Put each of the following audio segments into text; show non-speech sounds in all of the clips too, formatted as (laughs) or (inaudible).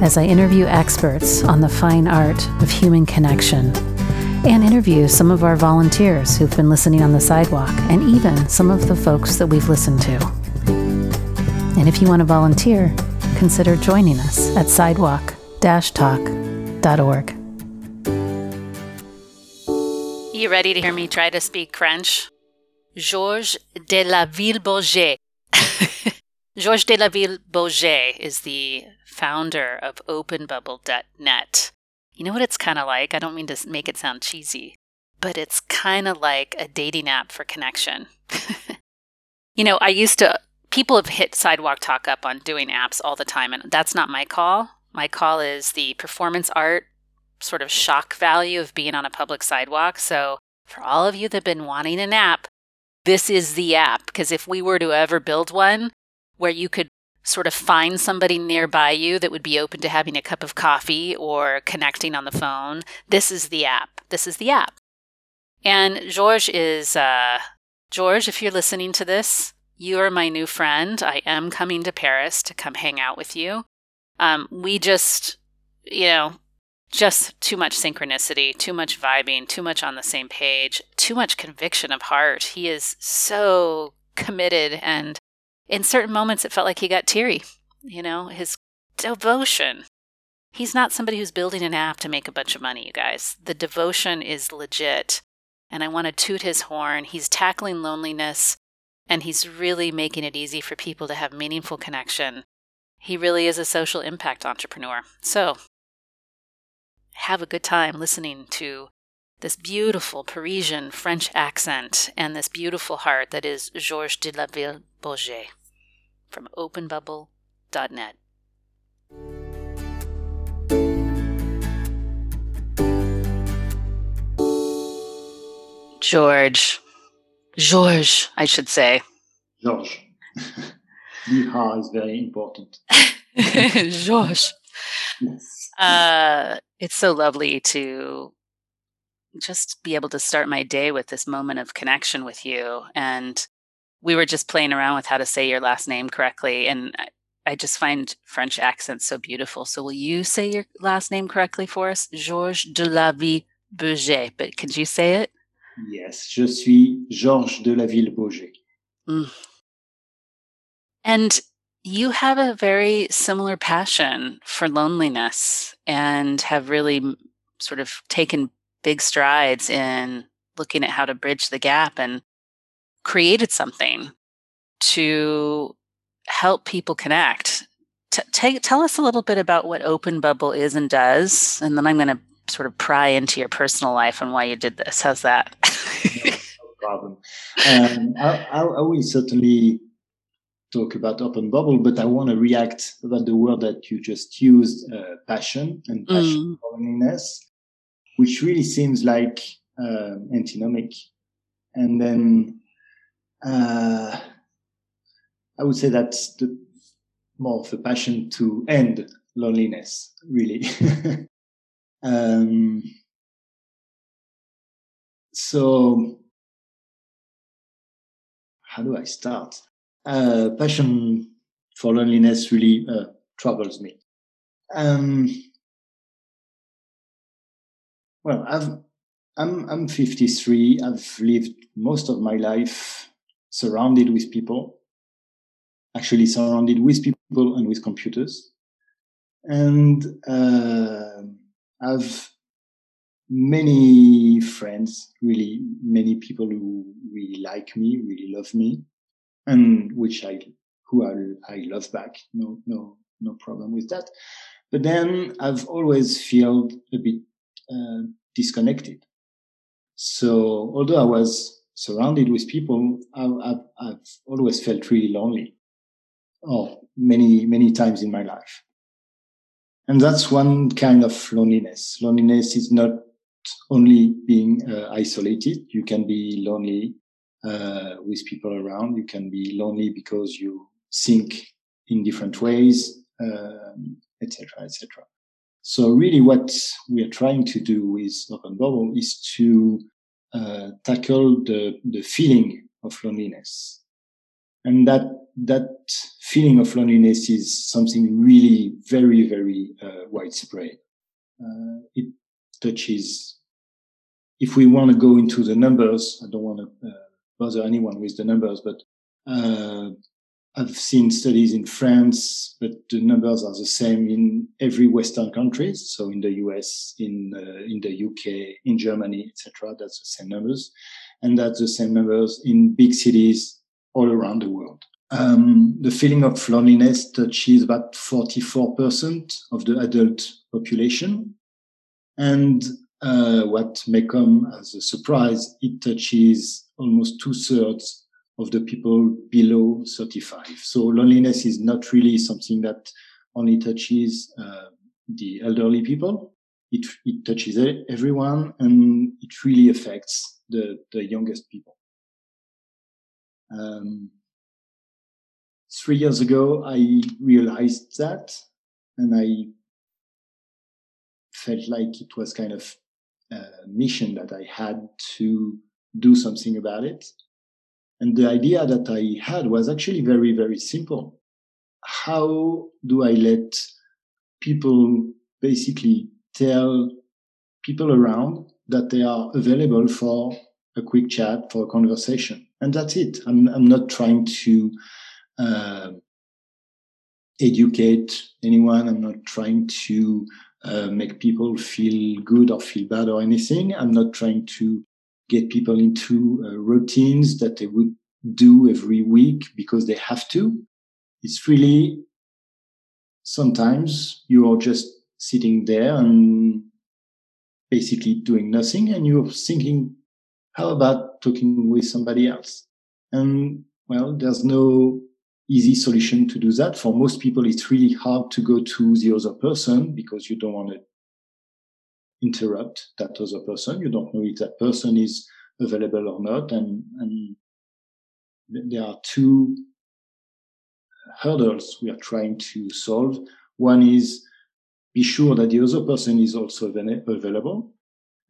as I interview experts on the fine art of human connection and interview some of our volunteers who've been listening on the sidewalk and even some of the folks that we've listened to. And if you want to volunteer, consider joining us at sidewalk talk.org. You ready to hear me try to speak French? Georges de la Ville Bourget. (laughs) Georges de la Ville Bourget is the founder of OpenBubble.net. You know what it's kind of like? I don't mean to make it sound cheesy, but it's kind of like a dating app for connection. (laughs) you know, I used to, people have hit Sidewalk Talk up on doing apps all the time, and that's not my call. My call is the performance art sort of shock value of being on a public sidewalk. So, for all of you that have been wanting an app, this is the app. Because if we were to ever build one where you could sort of find somebody nearby you that would be open to having a cup of coffee or connecting on the phone, this is the app. This is the app. And George is, uh, George, if you're listening to this, you are my new friend. I am coming to Paris to come hang out with you. Um, we just, you know, just too much synchronicity, too much vibing, too much on the same page, too much conviction of heart. He is so committed and in certain moments it felt like he got teary. You know, his devotion. He's not somebody who's building an app to make a bunch of money, you guys. The devotion is legit. And I want to toot his horn. He's tackling loneliness and he's really making it easy for people to have meaningful connection. He really is a social impact entrepreneur. So, have a good time listening to this beautiful Parisian French accent and this beautiful heart that is Georges de la Ville Bourget from openbubble.net. George. George, I should say. George. (laughs) Liha is very important. (laughs) George. Yes. Uh, it's so lovely to just be able to start my day with this moment of connection with you. And we were just playing around with how to say your last name correctly. And I just find French accents so beautiful. So will you say your last name correctly for us? Georges de la Ville Bourget. But could you say it? Yes, je suis Georges de la Ville Bourget. Mm. And you have a very similar passion for loneliness and have really sort of taken big strides in looking at how to bridge the gap and created something to help people connect. T- tell us a little bit about what Open Bubble is and does, and then I'm going to sort of pry into your personal life and why you did this. How's that? (laughs) no problem. Um, I, I, I, will certainly talk about Open Bubble, but I want to react about the word that you just used, uh, passion and passion mm. loneliness, which really seems like uh, antinomic. And then uh, I would say that's the more of a passion to end loneliness, really. (laughs) um, so, how do I start? Uh, passion for loneliness really uh, troubles me. Um, well, I've, I'm I'm 53. I've lived most of my life surrounded with people, actually surrounded with people and with computers. And uh, I've many friends, really many people who really like me, really love me, and which I who I, I love back. No, no, no problem with that. But then I've always felt a bit uh, disconnected. So although I was surrounded with people, I've, I've, I've always felt really lonely. Oh, many, many times in my life. And that's one kind of loneliness. Loneliness is not only being uh, isolated. You can be lonely uh, with people around. You can be lonely because you think in different ways, etc., um, etc. Et so really what we are trying to do with Open Bubble is to uh, tackle the, the feeling of loneliness. And that, that feeling of loneliness is something really very, very uh, widespread. Uh, it touches, if we want to go into the numbers, I don't want to uh, bother anyone with the numbers, but uh, I've seen studies in France, but the numbers are the same in every Western countries. So in the US, in uh, in the UK, in Germany, etc. That's the same numbers, and that's the same numbers in big cities all around the world. Um, the feeling of loneliness touches about 44% of the adult population, and uh, what may come as a surprise, it touches almost two thirds of the people below 35. So loneliness is not really something that only touches uh, the elderly people. It, it touches everyone and it really affects the, the youngest people. Um, three years ago, I realized that and I felt like it was kind of a mission that I had to do something about it. And the idea that I had was actually very, very simple. How do I let people basically tell people around that they are available for a quick chat, for a conversation? And that's it. I'm, I'm not trying to uh, educate anyone. I'm not trying to uh, make people feel good or feel bad or anything. I'm not trying to get people into uh, routines that they would do every week because they have to. It's really sometimes you are just sitting there and basically doing nothing and you're thinking, how about talking with somebody else? And well, there's no easy solution to do that. For most people, it's really hard to go to the other person because you don't want to interrupt that other person. You don't know if that person is available or not. And, and there are two hurdles we are trying to solve. One is be sure that the other person is also available.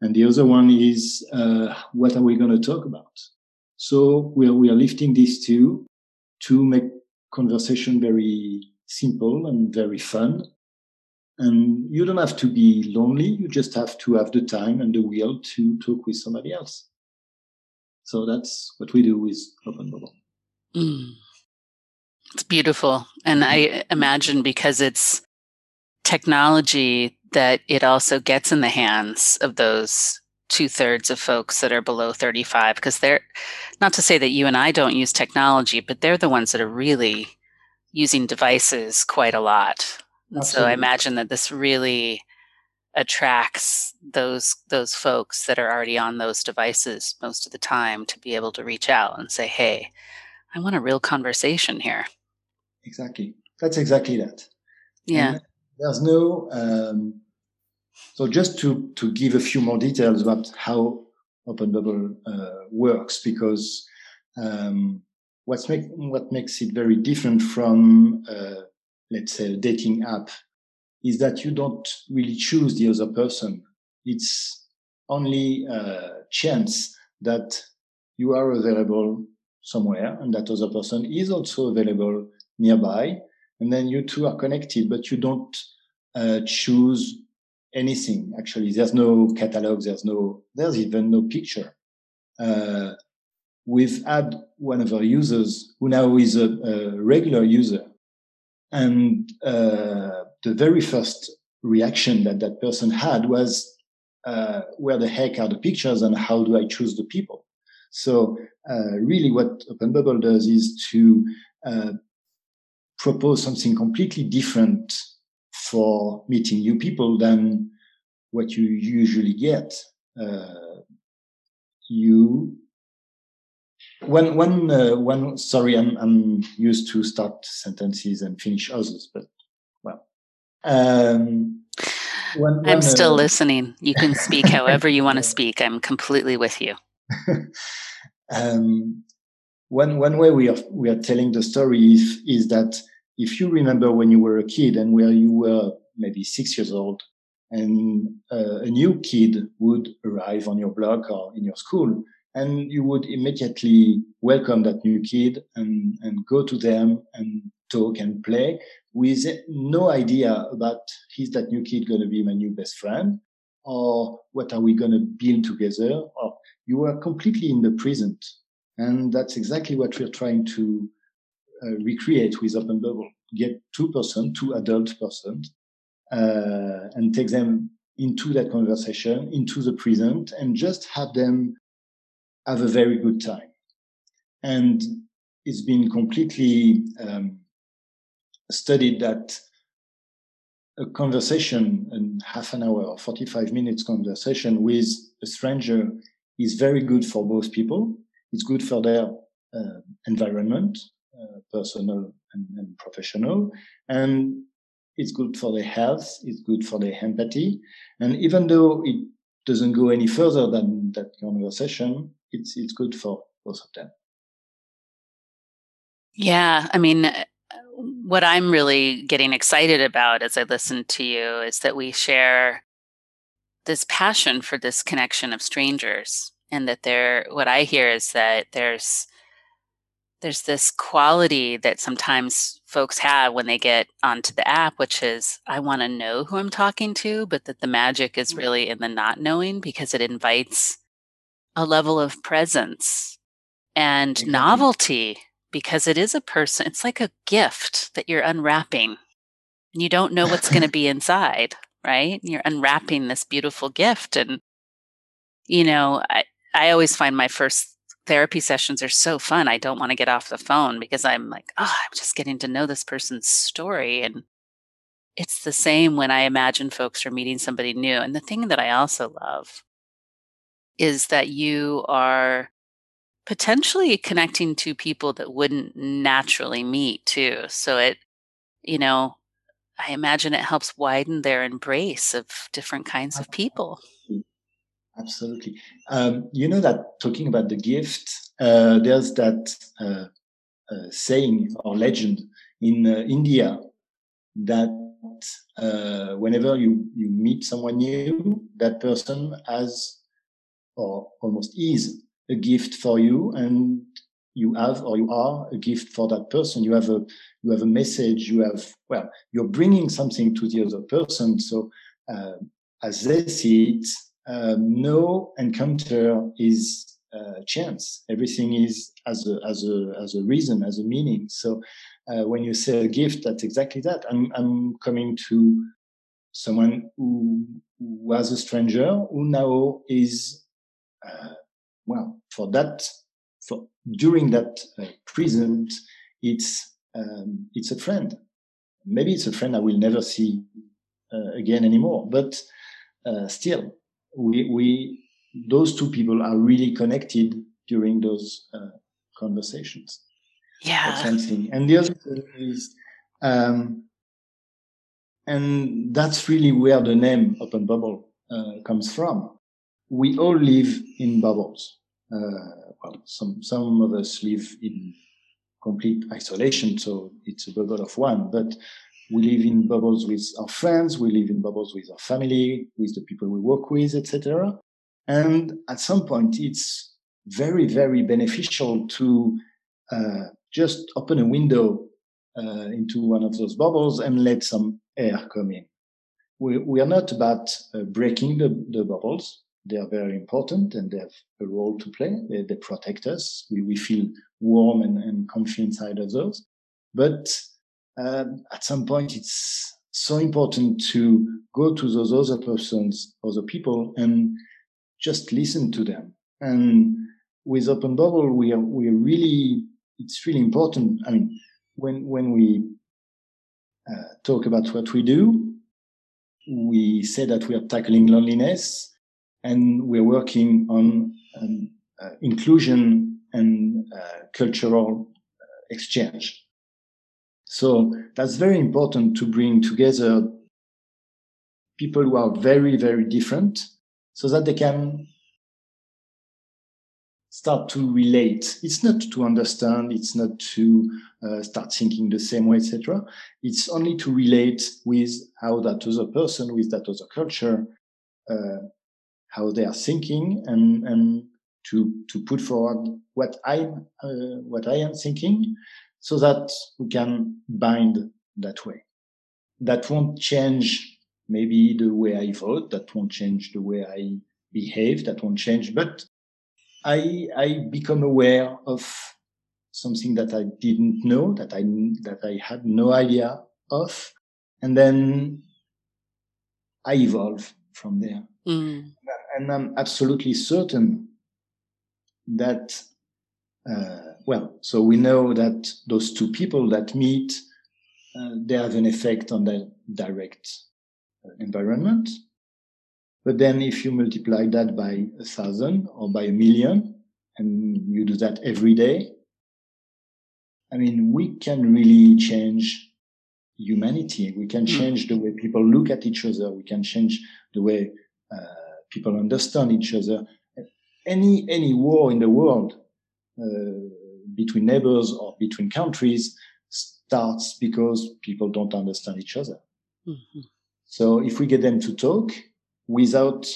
And the other one is, uh, what are we going to talk about? So we are, we are lifting these two to make conversation very simple and very fun and you don't have to be lonely. You just have to have the time and the will to talk with somebody else. So that's what we do with Open Bubble. Mm. It's beautiful. And I imagine because it's technology that it also gets in the hands of those two thirds of folks that are below 35, because they're not to say that you and I don't use technology, but they're the ones that are really using devices quite a lot. So I imagine that this really attracts those those folks that are already on those devices most of the time to be able to reach out and say, "Hey, I want a real conversation here." Exactly. That's exactly that. Yeah. And there's no. Um, so just to to give a few more details about how Open Bubble uh, works, because um, what's make, what makes it very different from uh, let's say, a dating app is that you don't really choose the other person. It's only a chance that you are available somewhere and that other person is also available nearby. And then you two are connected, but you don't uh, choose anything. Actually, there's no catalog. There's no, there's even no picture. Uh, we've had one of our users who now is a, a regular user and uh, the very first reaction that that person had was, uh, where the heck are the pictures and how do I choose the people? So uh, really what Open Bubble does is to uh, propose something completely different for meeting new people than what you usually get. Uh, you when when uh, when sorry I'm I'm used to start sentences and finish others, but well, Um, when, when, I'm still uh, listening. You can speak (laughs) however you want to speak. I'm completely with you. (laughs) um, one one way we are we are telling the story is, is that if you remember when you were a kid and where you were maybe six years old, and uh, a new kid would arrive on your block or in your school, and you would immediately welcome that new kid and, and go to them and talk and play with no idea about is that new kid going to be my new best friend? Or what are we going to build together? Or you are completely in the present. And that's exactly what we're trying to uh, recreate with open bubble. Get two person two adult person uh, and take them into that conversation into the present and just have them have a very good time and it's been completely um, studied that a conversation, a half an hour or 45 minutes conversation with a stranger is very good for both people. It's good for their uh, environment, uh, personal and, and, professional. And it's good for their health. It's good for their empathy. And even though it doesn't go any further than that conversation, it's, it's good for both of them. Yeah. I mean, uh, what I'm really getting excited about as I listen to you is that we share this passion for this connection of strangers and that there what I hear is that there's there's this quality that sometimes folks have when they get onto the app which is I want to know who I'm talking to but that the magic is really in the not knowing because it invites a level of presence and exactly. novelty because it is a person, it's like a gift that you're unwrapping. And you don't know what's going (laughs) to be inside, right? You're unwrapping this beautiful gift. And, you know, I, I always find my first therapy sessions are so fun. I don't want to get off the phone because I'm like, oh, I'm just getting to know this person's story. And it's the same when I imagine folks are meeting somebody new. And the thing that I also love is that you are potentially connecting to people that wouldn't naturally meet too. So it, you know, I imagine it helps widen their embrace of different kinds of people. Absolutely. Um, you know that talking about the gift, uh, there's that uh, uh, saying or legend in uh, India that uh, whenever you, you meet someone new, that person has or almost is a gift for you and you have or you are a gift for that person. You have a you have a message you have well you're bringing something to the other person. So uh, as they see it um, no encounter is uh, chance. Everything is as a as a as a reason as a meaning. So uh, when you say a gift that's exactly that. I'm i'm coming to someone who was a stranger who now is well, for that, for during that uh, present, it's um, it's a friend. Maybe it's a friend I will never see uh, again anymore. But uh, still, we we those two people are really connected during those uh, conversations. Yeah, something. And the other thing is. Um, and that's really where the name open bubble uh, comes from we all live in bubbles uh, well, some some of us live in complete isolation, so it's a bubble of one. But we live in bubbles with our friends, we live in bubbles with our family, with the people we work with, etc. And at some point, it's very, very beneficial to uh, just open a window uh, into one of those bubbles and let some air come in. We, we are not about uh, breaking the, the bubbles they are very important and they have a role to play. They, they protect us. We, we feel warm and, and comfy inside of those. But uh, at some point, it's so important to go to those other persons, other people, and just listen to them. And with Open Bubble, we are we are really it's really important. I mean, when when we uh, talk about what we do, we say that we are tackling loneliness and we're working on um, uh, inclusion and uh, cultural uh, exchange. So that's very important to bring together people who are very, very different so that they can start to relate. It's not to understand. It's not to uh, start thinking the same way, etc. It's only to relate with how that other person, with that other culture, uh, how they are thinking, and and to to put forward what I uh, what I am thinking, so that we can bind that way. That won't change maybe the way I vote. That won't change the way I behave. That won't change, but I I become aware of something that I didn't know that I that I had no idea of, and then I evolve from there. Mm. And I'm absolutely certain that uh, well, so we know that those two people that meet, uh, they have an effect on the direct uh, environment. But then if you multiply that by a thousand or by a million, and you do that every day, I mean, we can really change humanity. We can hmm. change the way people look at each other. We can change the way uh, people understand each other. Any any war in the world uh, between neighbors or between countries starts because people don't understand each other. Mm-hmm. So if we get them to talk, without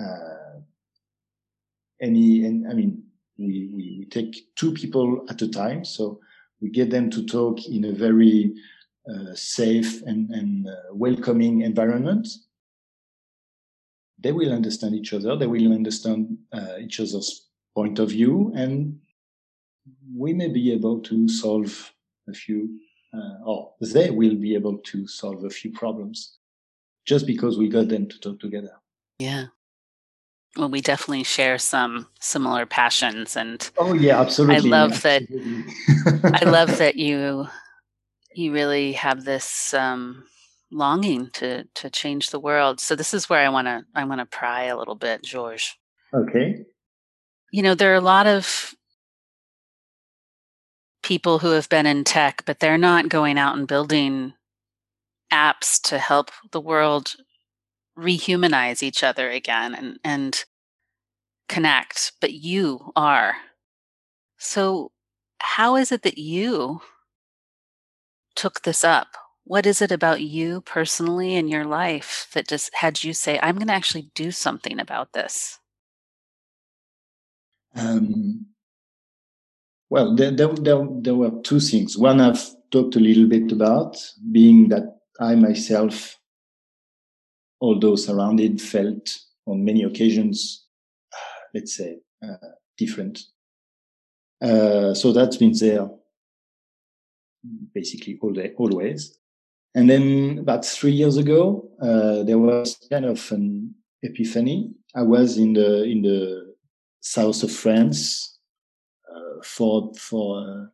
uh, any, and I mean, we, we, we, take two people at a time. So we get them to talk in a very uh, safe and, and uh, welcoming environment. They will understand each other. They will understand uh, each other's point of view, and we may be able to solve a few, uh, or they will be able to solve a few problems just because we got them to talk together. Yeah. Well, we definitely share some similar passions, and oh yeah, absolutely. I love absolutely. that. I love (laughs) that you you really have this um, longing to to change the world. So this is where I want to I want to pry a little bit, George. Okay. You know, there are a lot of people who have been in tech, but they're not going out and building apps to help the world rehumanize each other again and, and connect, but you are. So, how is it that you took this up? What is it about you personally in your life that just had you say, I'm going to actually do something about this? Um, well, there, there, there, there were two things. One I've talked a little bit about, being that I myself, although surrounded, felt on many occasions, (sighs) let's say, uh, different. Uh, so that's been there basically all day, always. And then about three years ago, uh, there was kind of an epiphany. I was in the in the south of France uh, for for uh,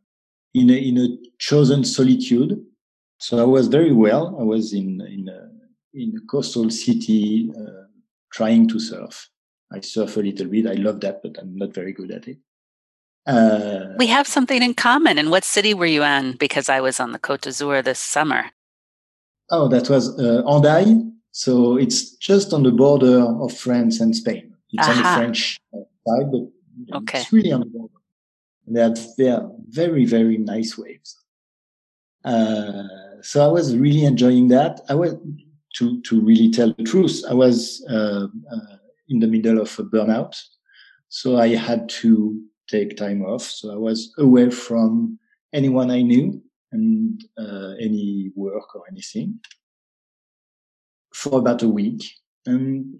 in a in a chosen solitude so I was very well. I was in in a, in a coastal city uh, trying to surf. I surf a little bit. I love that, but I'm not very good at it. Uh, we have something in common. And what city were you in? Because I was on the Côte d'Azur this summer. Oh, that was uh, Hendaye. So it's just on the border of France and Spain. It's Aha. on the French side, but okay. it's really on the border. And they, they are very, very nice waves. Uh, so I was really enjoying that. I was to to really tell the truth. I was uh, uh, in the middle of a burnout, so I had to take time off. So I was away from anyone I knew and uh, any work or anything for about a week. And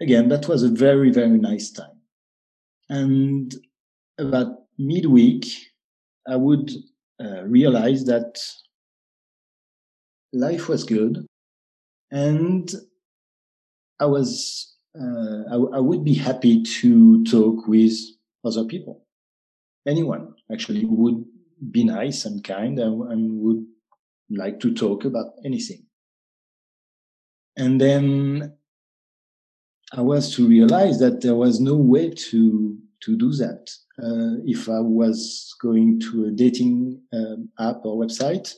again, that was a very very nice time. And about midweek, I would uh, realize that life was good, and I was uh, would be happy to talk with other people, anyone actually would be nice and kind and, and would like to talk about anything. And then I was to realize that there was no way to to do that. Uh, if I was going to a dating um, app or website,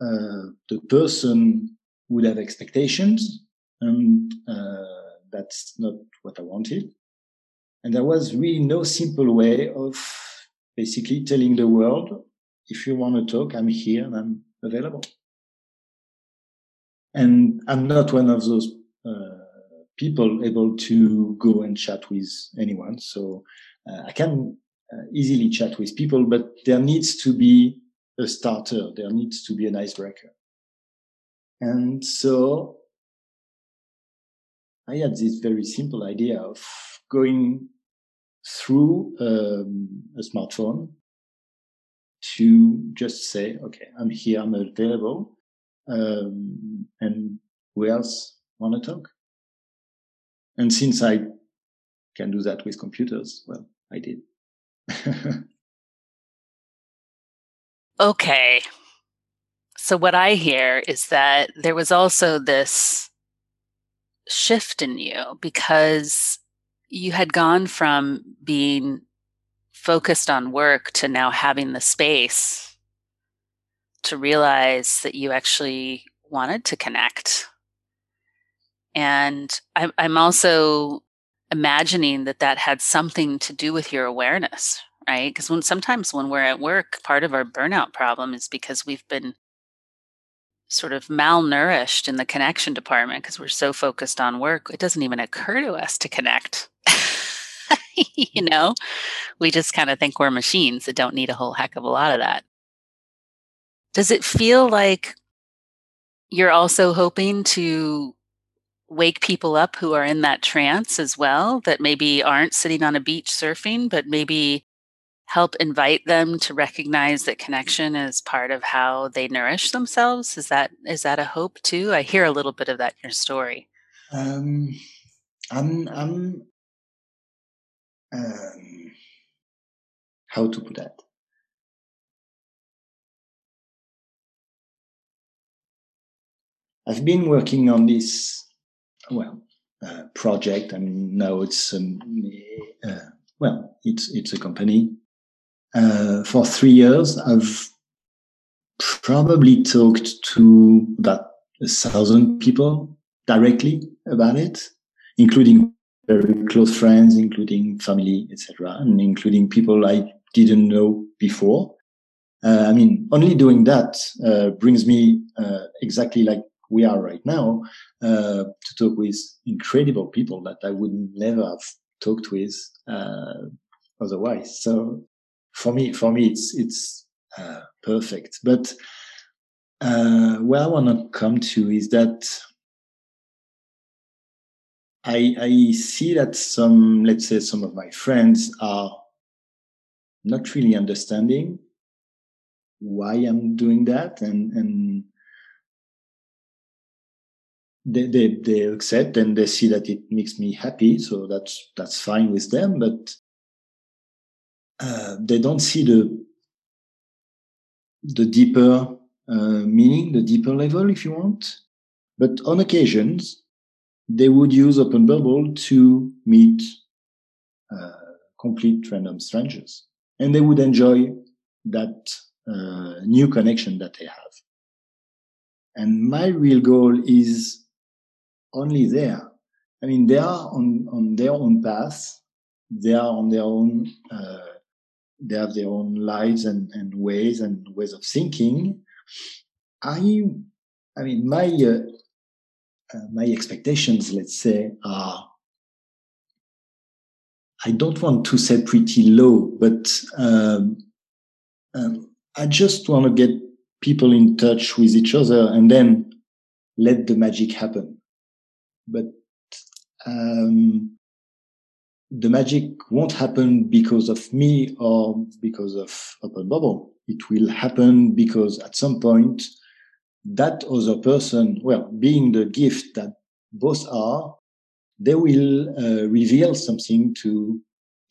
uh, the person would have expectations and uh, that's not what I wanted. And there was really no simple way of basically telling the world, if you want to talk, I'm here and I'm available. And I'm not one of those uh, people able to go and chat with anyone. So uh, I can uh, easily chat with people, but there needs to be a starter. There needs to be an icebreaker. And so I had this very simple idea of going through um, a smartphone to just say, okay, I'm here, I'm available. Um, and who else want to talk? And since I can do that with computers, well, I did. (laughs) okay. So, what I hear is that there was also this shift in you because you had gone from being focused on work to now having the space to realize that you actually wanted to connect. And I'm, also imagining that that had something to do with your awareness, right? Because when sometimes when we're at work, part of our burnout problem is because we've been sort of malnourished in the connection department because we're so focused on work, it doesn't even occur to us to connect. (laughs) you know, we just kind of think we're machines that don't need a whole heck of a lot of that. Does it feel like you're also hoping to wake people up who are in that trance as well, that maybe aren't sitting on a beach surfing, but maybe help invite them to recognize that connection is part of how they nourish themselves? Is that is that a hope too? I hear a little bit of that in your story. Um i'm i'm um how to put that. I've been working on this well uh, project. And now it's um, uh, well it's it's a company. Uh, for three years, I've probably talked to about a thousand people directly about it, including very close friends, including family, etc., and including people I didn't know before. Uh, I mean, only doing that uh, brings me uh, exactly like we are right now uh, to talk with incredible people that I would never have talked with uh, otherwise. So for me, for me, it's it's uh, perfect. But where I want to come to is that I, I see that some, let's say, some of my friends are not really understanding why I'm doing that, and and they, they they accept and they see that it makes me happy, so that's that's fine with them. But uh, they don't see the the deeper uh, meaning, the deeper level, if you want. But on occasions, they would use Open Bubble to meet uh, complete random strangers, and they would enjoy that uh, new connection that they have. And my real goal is only there. I mean, they are on, on their own path. They are on their own uh, they have their own lives and, and ways and ways of thinking. I, I mean, my uh, uh, my expectations, let's say, are. I don't want to say pretty low, but um, um, I just want to get people in touch with each other and then let the magic happen. But um, the magic won't happen because of me or because of Open Bubble. It will happen because at some point, that other person, well, being the gift that both are, they will uh, reveal something to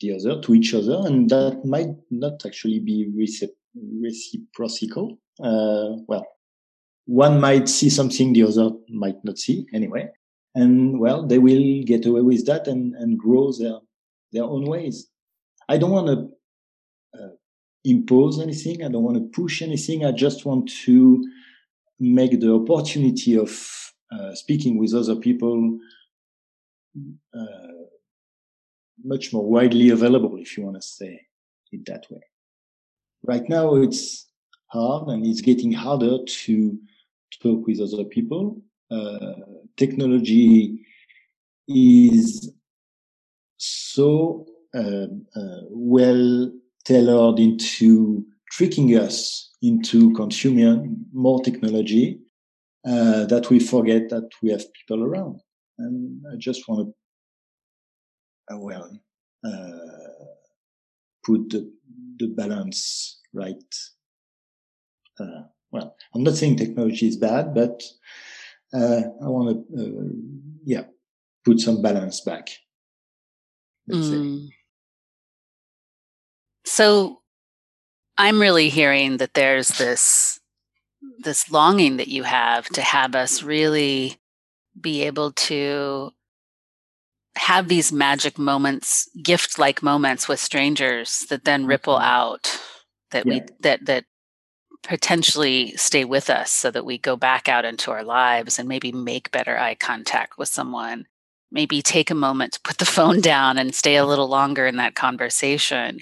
the other, to each other, and that might not actually be reciprocal. Uh, well, one might see something the other might not see anyway. And well, they will get away with that and, and grow their their own ways. I don't want to uh, impose anything. I don't want to push anything. I just want to make the opportunity of uh, speaking with other people uh, much more widely available, if you want to say it that way. Right now, it's hard and it's getting harder to talk with other people. Uh, technology is so uh, uh, well tailored into tricking us into consuming more technology uh, that we forget that we have people around. And I just want to, uh, well, uh, put the, the balance right. Uh, well, I'm not saying technology is bad, but uh, I want to, uh, yeah, put some balance back. Mm. So I'm really hearing that there's this this longing that you have to have us really be able to have these magic moments, gift like moments with strangers that then ripple mm-hmm. out that yeah. we that that potentially stay with us so that we go back out into our lives and maybe make better eye contact with someone maybe take a moment to put the (laughs) phone down and stay a little longer in that conversation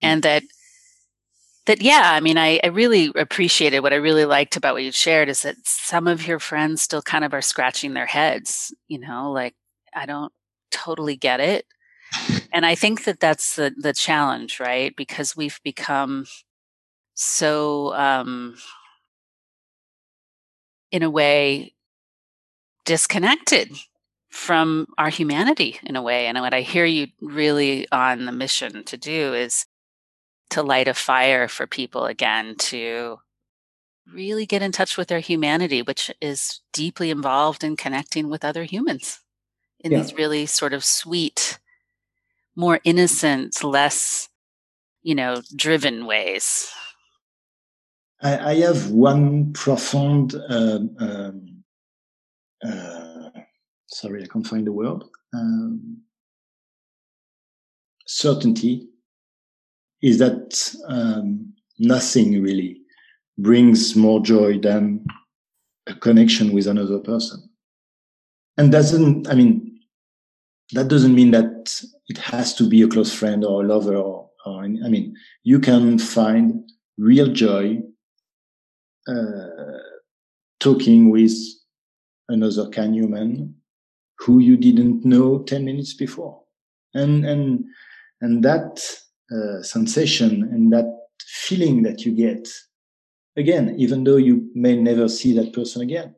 and that that yeah i mean I, I really appreciated what i really liked about what you shared is that some of your friends still kind of are scratching their heads you know like i don't totally get it. And i think that that's the the challenge right? Because we've become so um in a way disconnected from our humanity in a way. And what i hear you really on the mission to do is to light a fire for people again to really get in touch with their humanity, which is deeply involved in connecting with other humans in yeah. these really sort of sweet, more innocent, less, you know, driven ways. I, I have one profound, um, um, uh, sorry, I can't find the word, um, certainty is that um, nothing really brings more joy than a connection with another person. And doesn't, I mean, that doesn't mean that it has to be a close friend or a lover or, or I mean, you can find real joy uh, talking with another kind human who you didn't know 10 minutes before. And, and, and that sensation and that feeling that you get. Again even though you may never see that person again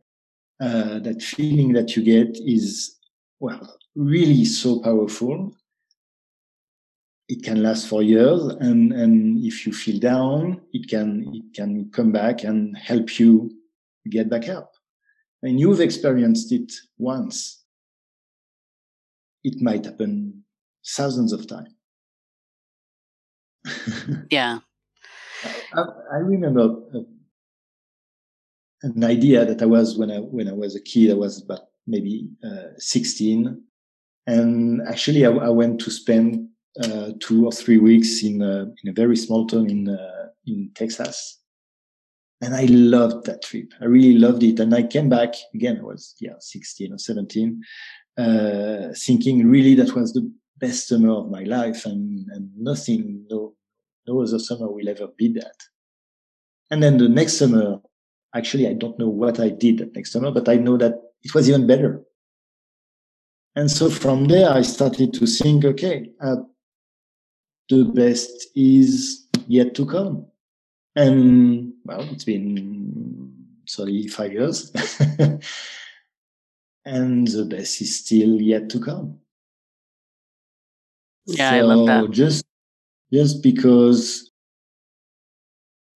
uh, that feeling that you get is well really so powerful. It can last for years and and if you feel down it can it can come back and help you get back up. And you've experienced it once. It might happen thousands of times (laughs) yeah. I, I remember uh, an idea that I was when I when I was a kid. I was about maybe uh, 16, and actually I, I went to spend uh, two or three weeks in a, in a very small town in uh, in Texas, and I loved that trip. I really loved it, and I came back again. I was yeah 16 or 17, uh, thinking really that was the best summer of my life, and, and nothing, no no other summer will ever be that. And then the next summer, actually, I don't know what I did that next summer, but I know that it was even better. And so from there, I started to think, okay, uh, the best is yet to come. And well, it's been 35 years. (laughs) and the best is still yet to come. Yeah, so I love that. Just just because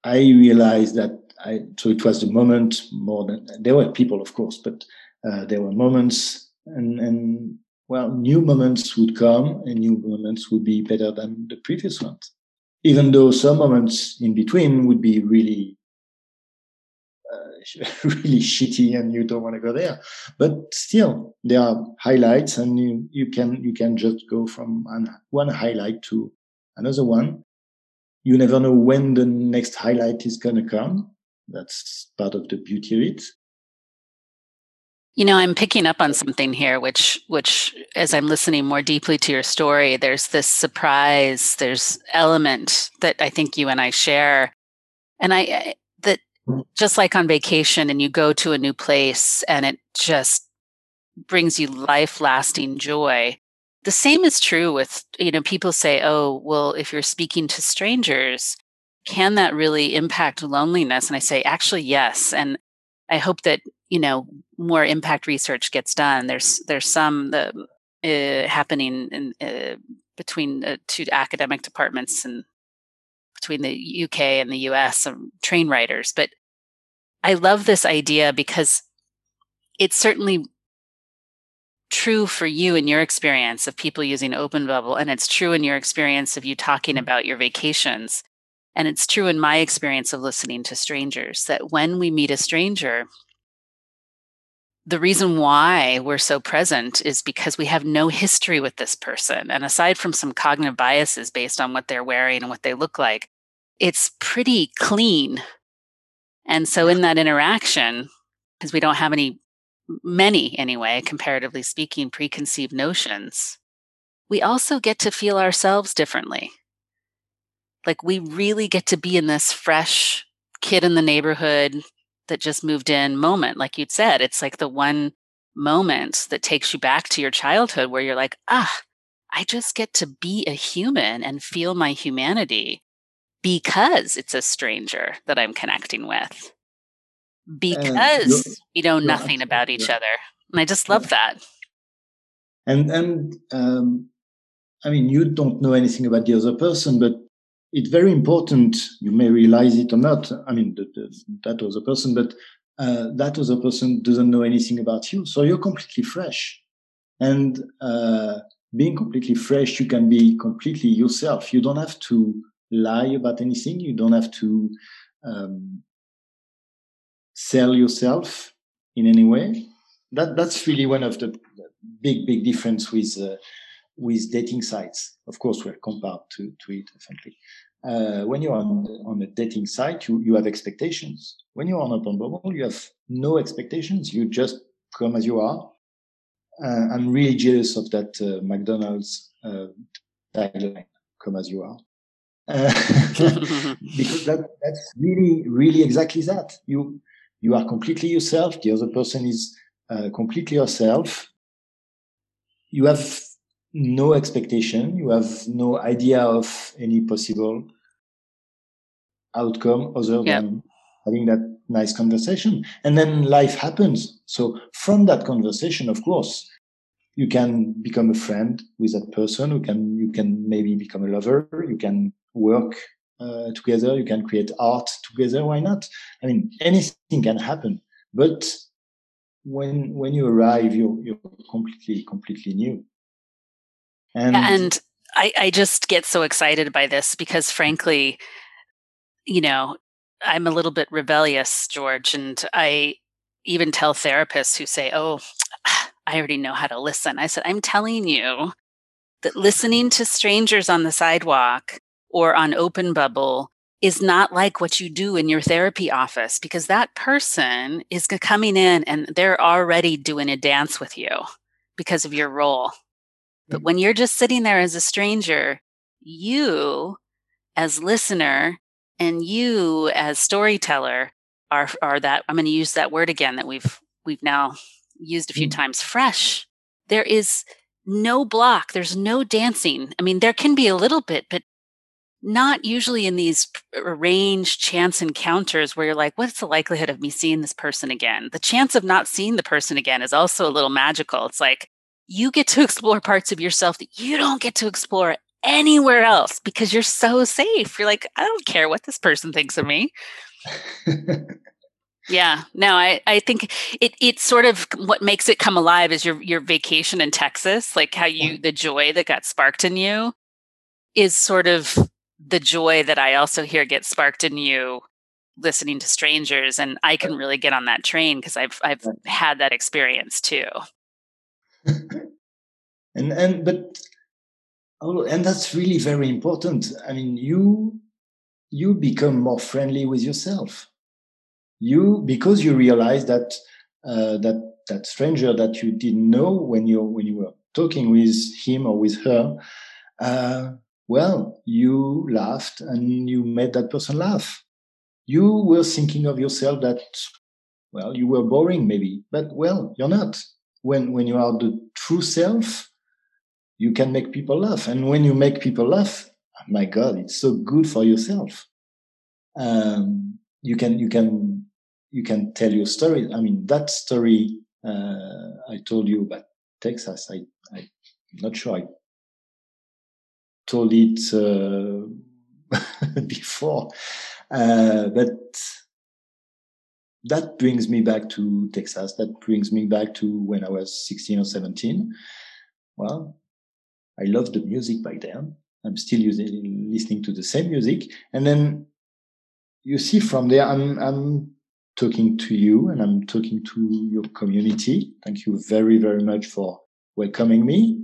I realized that I, so it was the moment more than, there were people, of course, but uh, there were moments and, and, well, new moments would come and new moments would be better than the previous ones. Even though some moments in between would be really, uh, (laughs) really shitty and you don't want to go there. But still, there are highlights and you, you can, you can just go from one highlight to another one. You never know when the next highlight is going to come. That's part of the beauty of it. You know, I'm picking up on something here, which, which, as I'm listening more deeply to your story, there's this surprise, there's element that I think you and I share, and I that just like on vacation, and you go to a new place, and it just brings you life lasting joy. The same is true with, you know, people say, oh, well, if you're speaking to strangers, can that really impact loneliness? And I say, actually, yes. And I hope that, you know, more impact research gets done. There's, there's some that, uh, happening in, uh, between uh, two academic departments and between the UK and the US, um, train writers. But I love this idea because it's certainly true for you in your experience of people using open bubble and it's true in your experience of you talking mm-hmm. about your vacations and it's true in my experience of listening to strangers that when we meet a stranger the reason why we're so present is because we have no history with this person and aside from some cognitive biases based on what they're wearing and what they look like it's pretty clean and so in that interaction because we don't have any many anyway, comparatively speaking, preconceived notions, we also get to feel ourselves differently. Like we really get to be in this fresh kid in the neighborhood that just moved in moment. Like you'd said, it's like the one moment that takes you back to your childhood where you're like, ah, I just get to be a human and feel my humanity because it's a stranger that I'm connecting with because we know nothing about each yeah. other. And I just love yeah. that. And and um, I mean, you don't know anything about the other person, but it's very important. You may realize it or not. I mean, the, the, that other person, but uh, that other person doesn't know anything about you, so you're completely fresh. And uh, being completely fresh, you can be completely yourself. You don't have to lie about anything. You don't have to um, sell yourself in any way. That that's really one of the big big difference with uh, with dating sites. Of course, we're compared to to it definitely. Uh, when you're on on a dating site, you you have expectations. When you're on Open Bubble, you have no expectations. You just come as you are. Uh, I'm really jealous of that uh, McDonald's uh, tagline: "Come as you are." Uh, (laughs) because that that's really really exactly that. You you are completely yourself. The other person is uh, completely yourself. You have no expectation. You have no idea of any possible outcome other yep. than having that nice conversation. And then life happens. So from that conversation, of course, you can become a friend with that person. You can, you can maybe become a lover. You can work uh, together. You can create art together. Why not? I mean, anything can happen. But when when you arrive, you're you're completely completely new. And, and I, I just get so excited by this because, frankly, you know, I'm a little bit rebellious, George, and I even tell therapists who say, "Oh, I already know how to listen." I said, "I'm telling you." That listening to strangers on the sidewalk or on Open Bubble is not like what you do in your therapy office because that person is coming in and they're already doing a dance with you because of your role. But mm-hmm. when you're just sitting there as a stranger, you as listener and you as storyteller are are that I'm going to use that word again that we've we've now used a few mm-hmm. times fresh. There is no block, there's no dancing. I mean there can be a little bit, but not usually in these uh, arranged chance encounters where you're like, what's the likelihood of me seeing this person again? The chance of not seeing the person again is also a little magical. It's like you get to (laughs) explore parts of yourself that you don't get to explore anywhere else because you're so safe. You're like, I don't care what this person thinks of me. (laughs) yeah, no, I, I think it it's sort of what makes it come alive is your your vacation in Texas, like how you the joy that got sparked in you is sort of the joy that I also hear get sparked in you listening to strangers and I can really get on that train because I've I've had that experience too. (laughs) and and but oh, and that's really very important. I mean you you become more friendly with yourself. You because you realize that uh, that that stranger that you didn't know when you when you were talking with him or with her, uh, well, you laughed and you made that person laugh. You were thinking of yourself that, well, you were boring maybe, but well, you're not. When when you are the true self, you can make people laugh, and when you make people laugh, my God, it's so good for yourself. Um, you can you can you can tell your story. I mean, that story uh, I told you about Texas. I, I am not sure I it uh, (laughs) before, uh, but that brings me back to Texas. That brings me back to when I was 16 or 17. Well, I loved the music back then. I'm still using, listening to the same music. And then you see from there, I'm, I'm talking to you and I'm talking to your community. Thank you very, very much for welcoming me.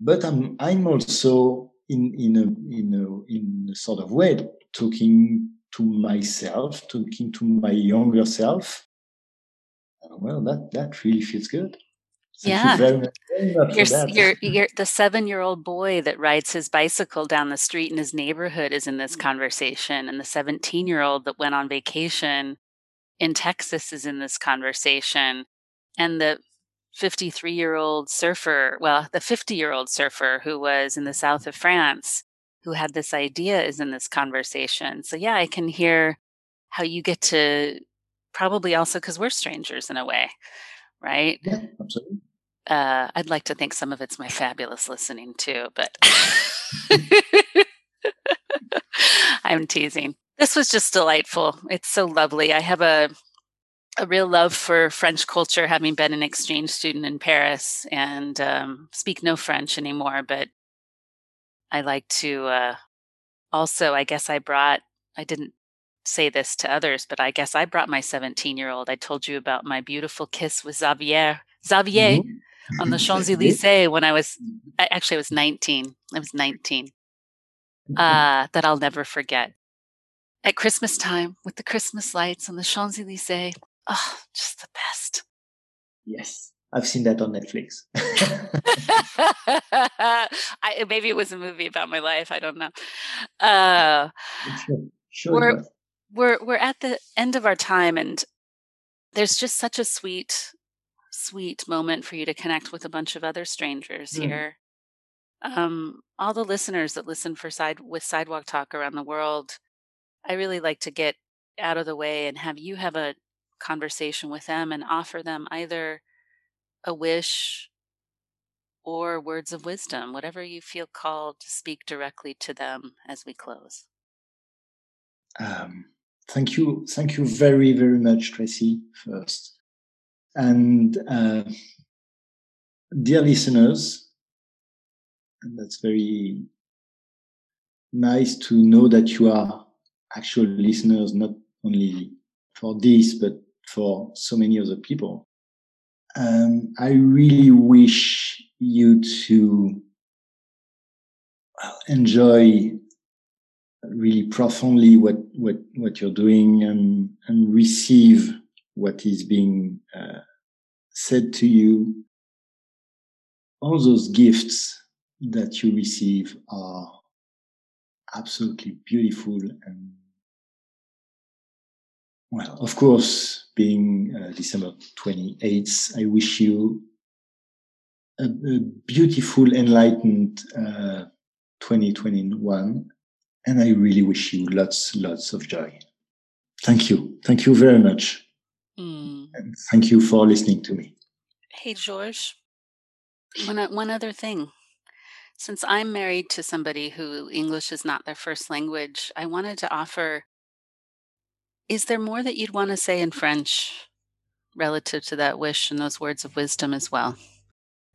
But I'm, I'm also in, in a, in a, in a sort of way talking to myself, talking to my younger self. Well, that, that really feels good. Thank yeah. You very much, very much you're, you're, you're, the seven year old boy that rides his bicycle down the street in his neighborhood is in this mm. conversation. And the 17 year old that went on vacation in Texas is in this conversation. And the 53 year old surfer, well, the 50 year old surfer who was in the south of France, who had this idea, is in this conversation. So, yeah, I can hear how you get to probably also because we're strangers in a way, right? Yeah, absolutely. Uh, I'd like to think some of it's my fabulous listening too, but (laughs) I'm teasing. This was just delightful. It's so lovely. I have a a real love for French culture, having been an exchange student in Paris and um, speak no French anymore. But I like to uh, also. I guess I brought. I didn't say this to others, but I guess I brought my 17 year old. I told you about my beautiful kiss with Xavier. Xavier. Mm-hmm on the (laughs) Champs Elysees when I was actually I was 19. I was 19. Mm-hmm. Uh, that I'll never forget. At Christmas time with the Christmas lights on the Champs Elysees. Oh, just the best. Yes. I've seen that on Netflix. (laughs) I, maybe it was a movie about my life. I don't know. Uh, sure, sure we're, we're, we're at the end of our time, and there's just such a sweet sweet moment for you to connect with a bunch of other strangers mm. here. Um, all the listeners that listen for side with sidewalk talk around the world, I really like to get out of the way and have you have a conversation with them and offer them either a wish or words of wisdom, whatever you feel called to speak directly to them as we close. Um, thank you, thank you very, very much, Traci. First, and uh, dear listeners, and that's very nice to know that you are actual listeners, not only for this, but for so many other people. Um, I really wish you to enjoy really profoundly what, what, what you're doing and, and receive what is being uh, said to you, all those gifts that you receive are absolutely beautiful and well, of course, being uh, December 28th, I wish you a, a beautiful, enlightened uh, 2021. And I really wish you lots, lots of joy. Thank you. Thank you very much. Mm. And thank you for listening to me. Hey, George. One, one other thing. Since I'm married to somebody who English is not their first language, I wanted to offer is there more that you'd want to say in French relative to that wish and those words of wisdom as well?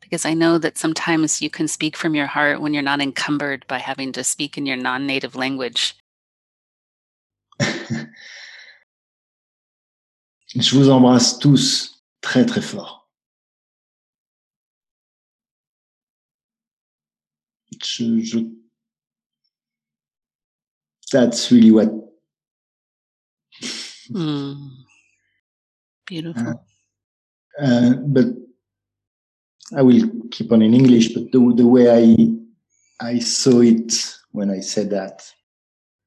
Because I know that sometimes you can speak from your heart when you're not encumbered by having to speak in your non native language. (laughs) Je vous embrasse tous très très fort. Je, je... That's really what. Mm. Beautiful. Uh, uh, but I will keep on in English. But the the way I I saw it when I said that,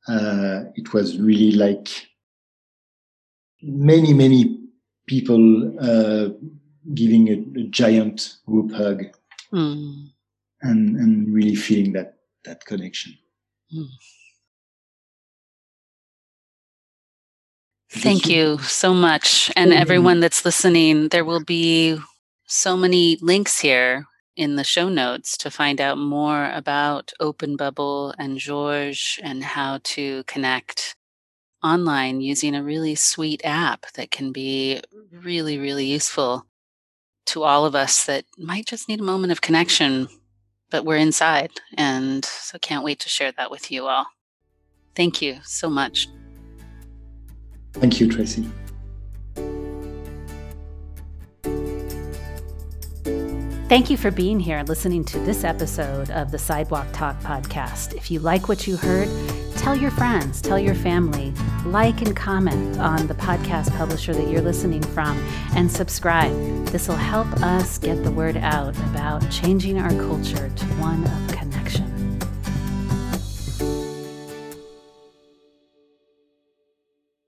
uh, it was really like many many people uh, giving a, a, giant group hug mm. and and really feeling that that connection. Mm. Thank you so much. And everyone that's listening, there will be so many links here in the show notes to find out more about Open Bubble and George and how to connect online using a really sweet app that can be really, really useful to all of us that might just need a moment of connection, but we're inside. And so can't wait to share that with you all. Thank you so much. Thank you, Traci. Thank you for being here and listening to this episode of the Sidewalk Talk podcast. If you like what you heard, tell your friends, tell your family, like and comment on the podcast publisher that you're listening from, and subscribe. This will help us get the word out about changing our culture to one of connection.